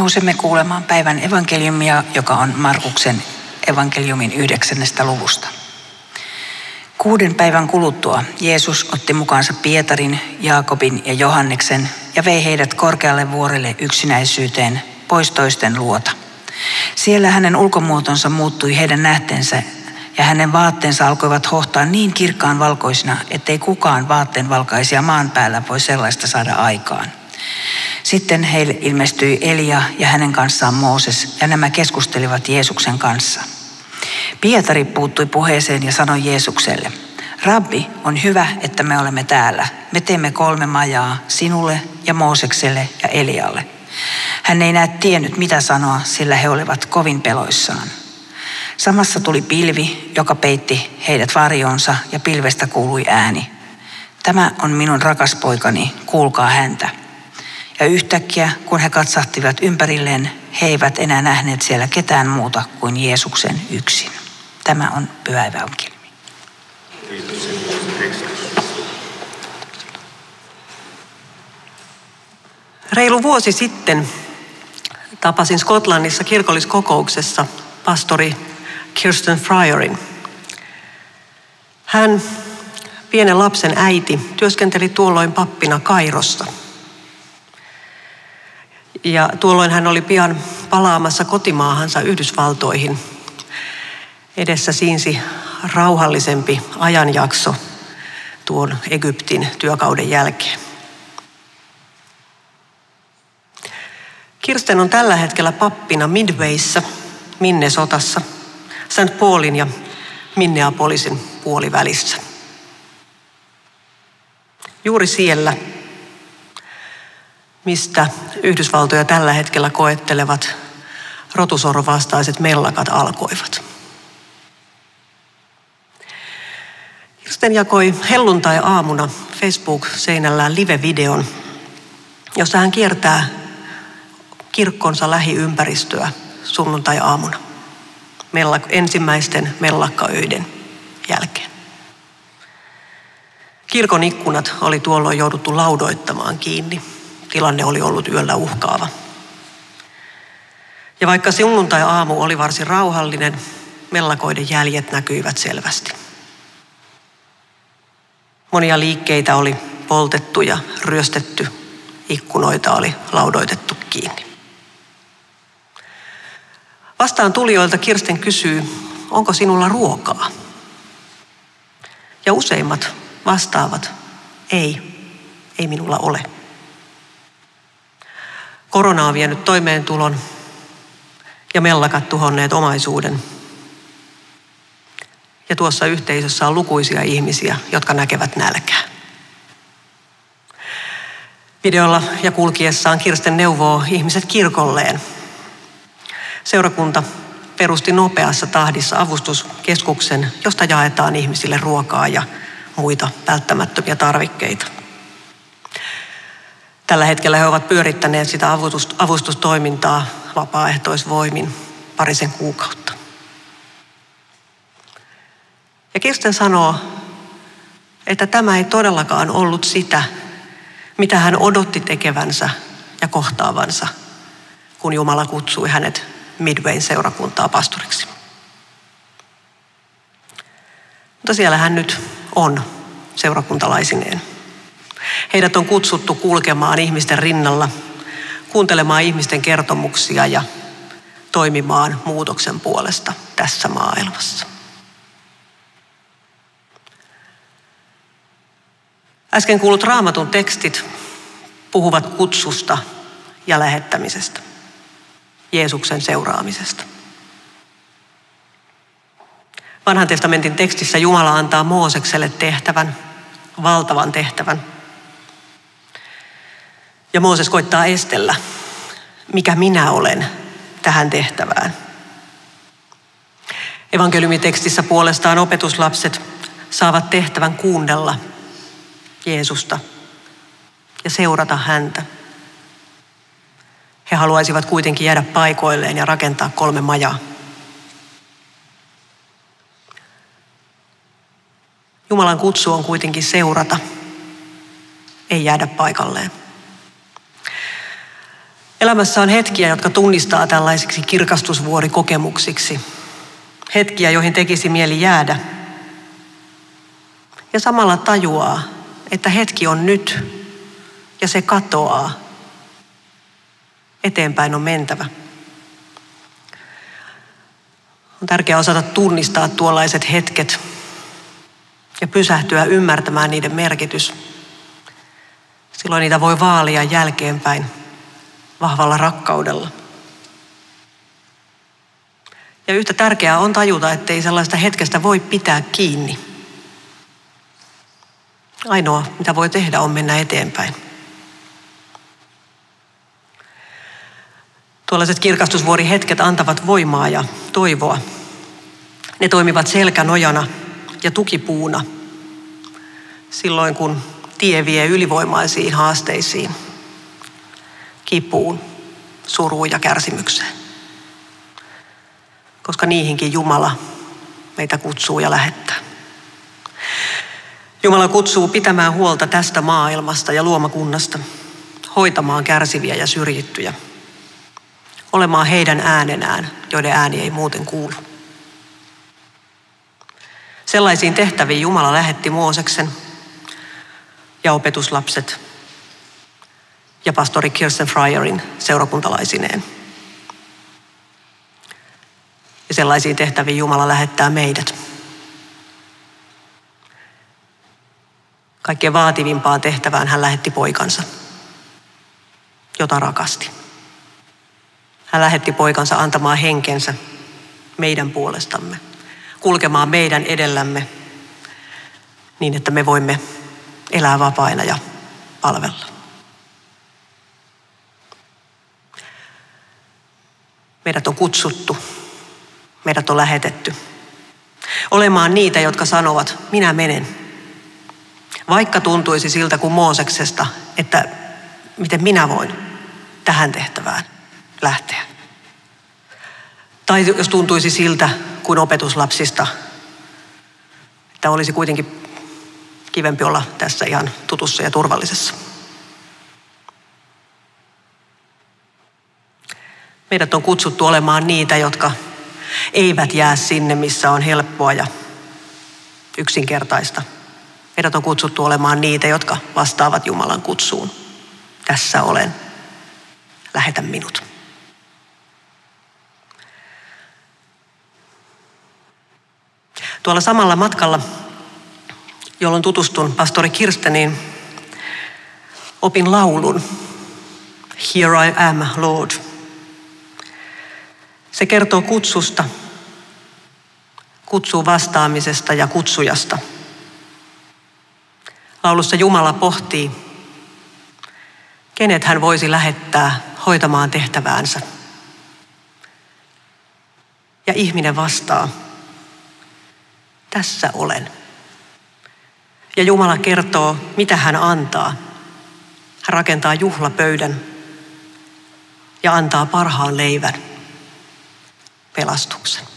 Nousemme kuulemaan päivän evankeliumia, joka on Markuksen evankeliumin yhdeksännestä luvusta. Kuuden päivän kuluttua Jeesus otti mukaansa Pietarin, Jaakobin ja Johanneksen ja vei heidät korkealle vuorelle yksinäisyyteen pois toisten luota. Siellä hänen ulkomuotonsa muuttui heidän nähteensä ja hänen vaatteensa alkoivat hohtaa niin kirkkaan valkoisina, ettei kukaan vaatteen valkaisia maan päällä voi sellaista saada aikaan. Sitten heille ilmestyi Elia ja hänen kanssaan Mooses, ja nämä keskustelivat Jeesuksen kanssa. Pietari puuttui puheeseen ja sanoi Jeesukselle, Rabbi, on hyvä, että me olemme täällä. Me teemme kolme majaa sinulle ja Moosekselle ja Elialle. Hän ei näe tiennyt, mitä sanoa, sillä he olivat kovin peloissaan. Samassa tuli pilvi, joka peitti heidät varjoonsa ja pilvestä kuului ääni. Tämä on minun rakas poikani, kuulkaa häntä. Ja yhtäkkiä, kun he katsahtivat ympärilleen, he eivät enää nähneet siellä ketään muuta kuin Jeesuksen yksin. Tämä on pyhä evankeliumi. Reilu vuosi sitten tapasin Skotlannissa kirkolliskokouksessa pastori Kirsten Fryerin. Hän, pienen lapsen äiti, työskenteli tuolloin pappina Kairossa. Ja tuolloin hän oli pian palaamassa kotimaahansa Yhdysvaltoihin. Edessä siinsi rauhallisempi ajanjakso tuon Egyptin työkauden jälkeen. Kirsten on tällä hetkellä pappina Midwayssä, Minnesotassa – St. Paulin ja Minneapolisin puolivälissä. Juuri siellä, mistä Yhdysvaltoja tällä hetkellä koettelevat rotusorvastaiset mellakat alkoivat. Kirsten jakoi helluntai-aamuna Facebook-seinällään live-videon, jossa hän kiertää kirkkonsa lähiympäristöä sunnuntai-aamuna ensimmäisten mellakkaöiden jälkeen. Kirkon ikkunat oli tuolloin jouduttu laudoittamaan kiinni. Tilanne oli ollut yöllä uhkaava. Ja vaikka sunnuntai-aamu oli varsin rauhallinen, mellakoiden jäljet näkyivät selvästi. Monia liikkeitä oli poltettu ja ryöstetty, ikkunoita oli laudoitettu kiinni. Vastaan tulijoilta Kirsten kysyy, onko sinulla ruokaa? Ja useimmat vastaavat, ei, ei minulla ole. Korona on vienyt toimeentulon ja mellakat tuhonneet omaisuuden. Ja tuossa yhteisössä on lukuisia ihmisiä, jotka näkevät nälkää. Videolla ja kulkiessaan Kirsten neuvoo ihmiset kirkolleen Seurakunta perusti nopeassa tahdissa avustuskeskuksen, josta jaetaan ihmisille ruokaa ja muita välttämättömiä tarvikkeita. Tällä hetkellä he ovat pyörittäneet sitä avustustoimintaa vapaaehtoisvoimin parisen kuukautta. Ja Kirsten sanoo, että tämä ei todellakaan ollut sitä, mitä hän odotti tekevänsä ja kohtaavansa, kun Jumala kutsui hänet Midwayn seurakuntaa pastoriksi. Mutta siellä hän nyt on seurakuntalaisineen. Heidät on kutsuttu kulkemaan ihmisten rinnalla, kuuntelemaan ihmisten kertomuksia ja toimimaan muutoksen puolesta tässä maailmassa. Äsken kuulut raamatun tekstit puhuvat kutsusta ja lähettämisestä. Jeesuksen seuraamisesta. Vanhan testamentin tekstissä Jumala antaa Moosekselle tehtävän, valtavan tehtävän. Ja Mooses koittaa estellä, mikä minä olen tähän tehtävään. Evankeliumitekstissä puolestaan opetuslapset saavat tehtävän kuunnella Jeesusta ja seurata häntä. He haluaisivat kuitenkin jäädä paikoilleen ja rakentaa kolme majaa. Jumalan kutsu on kuitenkin seurata, ei jäädä paikalleen. Elämässä on hetkiä, jotka tunnistaa tällaisiksi kirkastusvuorikokemuksiksi. Hetkiä, joihin tekisi mieli jäädä. Ja samalla tajuaa, että hetki on nyt ja se katoaa. Eteenpäin on mentävä. On tärkeää osata tunnistaa tuollaiset hetket ja pysähtyä ymmärtämään niiden merkitys. Silloin niitä voi vaalia jälkeenpäin vahvalla rakkaudella. Ja yhtä tärkeää on tajuta, ettei sellaista hetkestä voi pitää kiinni. Ainoa, mitä voi tehdä, on mennä eteenpäin. Tuollaiset kirkastusvuorihetket antavat voimaa ja toivoa. Ne toimivat selkänojana ja tukipuuna silloin, kun tie vie ylivoimaisiin haasteisiin, kipuun, suruun ja kärsimykseen. Koska niihinkin Jumala meitä kutsuu ja lähettää. Jumala kutsuu pitämään huolta tästä maailmasta ja luomakunnasta, hoitamaan kärsiviä ja syrjittyjä, olemaan heidän äänenään, joiden ääni ei muuten kuulu. Sellaisiin tehtäviin Jumala lähetti Mooseksen ja opetuslapset ja pastori Kirsten Fryerin seurakuntalaisineen. Ja sellaisiin tehtäviin Jumala lähettää meidät. Kaikkein vaativimpaan tehtävään hän lähetti poikansa, jota rakasti. Hän lähetti poikansa antamaan henkensä meidän puolestamme, kulkemaan meidän edellämme niin, että me voimme elää vapaina ja palvella. Meidät on kutsuttu, meidät on lähetetty olemaan niitä, jotka sanovat, minä menen. Vaikka tuntuisi siltä kuin Mooseksesta, että miten minä voin tähän tehtävään lähteä. Tai jos tuntuisi siltä kuin opetuslapsista, että olisi kuitenkin kivempi olla tässä ihan tutussa ja turvallisessa. Meidät on kutsuttu olemaan niitä, jotka eivät jää sinne, missä on helppoa ja yksinkertaista. Meidät on kutsuttu olemaan niitä, jotka vastaavat Jumalan kutsuun. Tässä olen. Lähetä minut. Tuolla samalla matkalla, jolloin tutustun pastori Kirsteniin, opin laulun Here I am, Lord. Se kertoo kutsusta, kutsuu vastaamisesta ja kutsujasta. Laulussa Jumala pohtii, kenet hän voisi lähettää hoitamaan tehtäväänsä. Ja ihminen vastaa, tässä olen. Ja Jumala kertoo, mitä hän antaa. Hän rakentaa juhlapöydän ja antaa parhaan leivän, pelastuksen.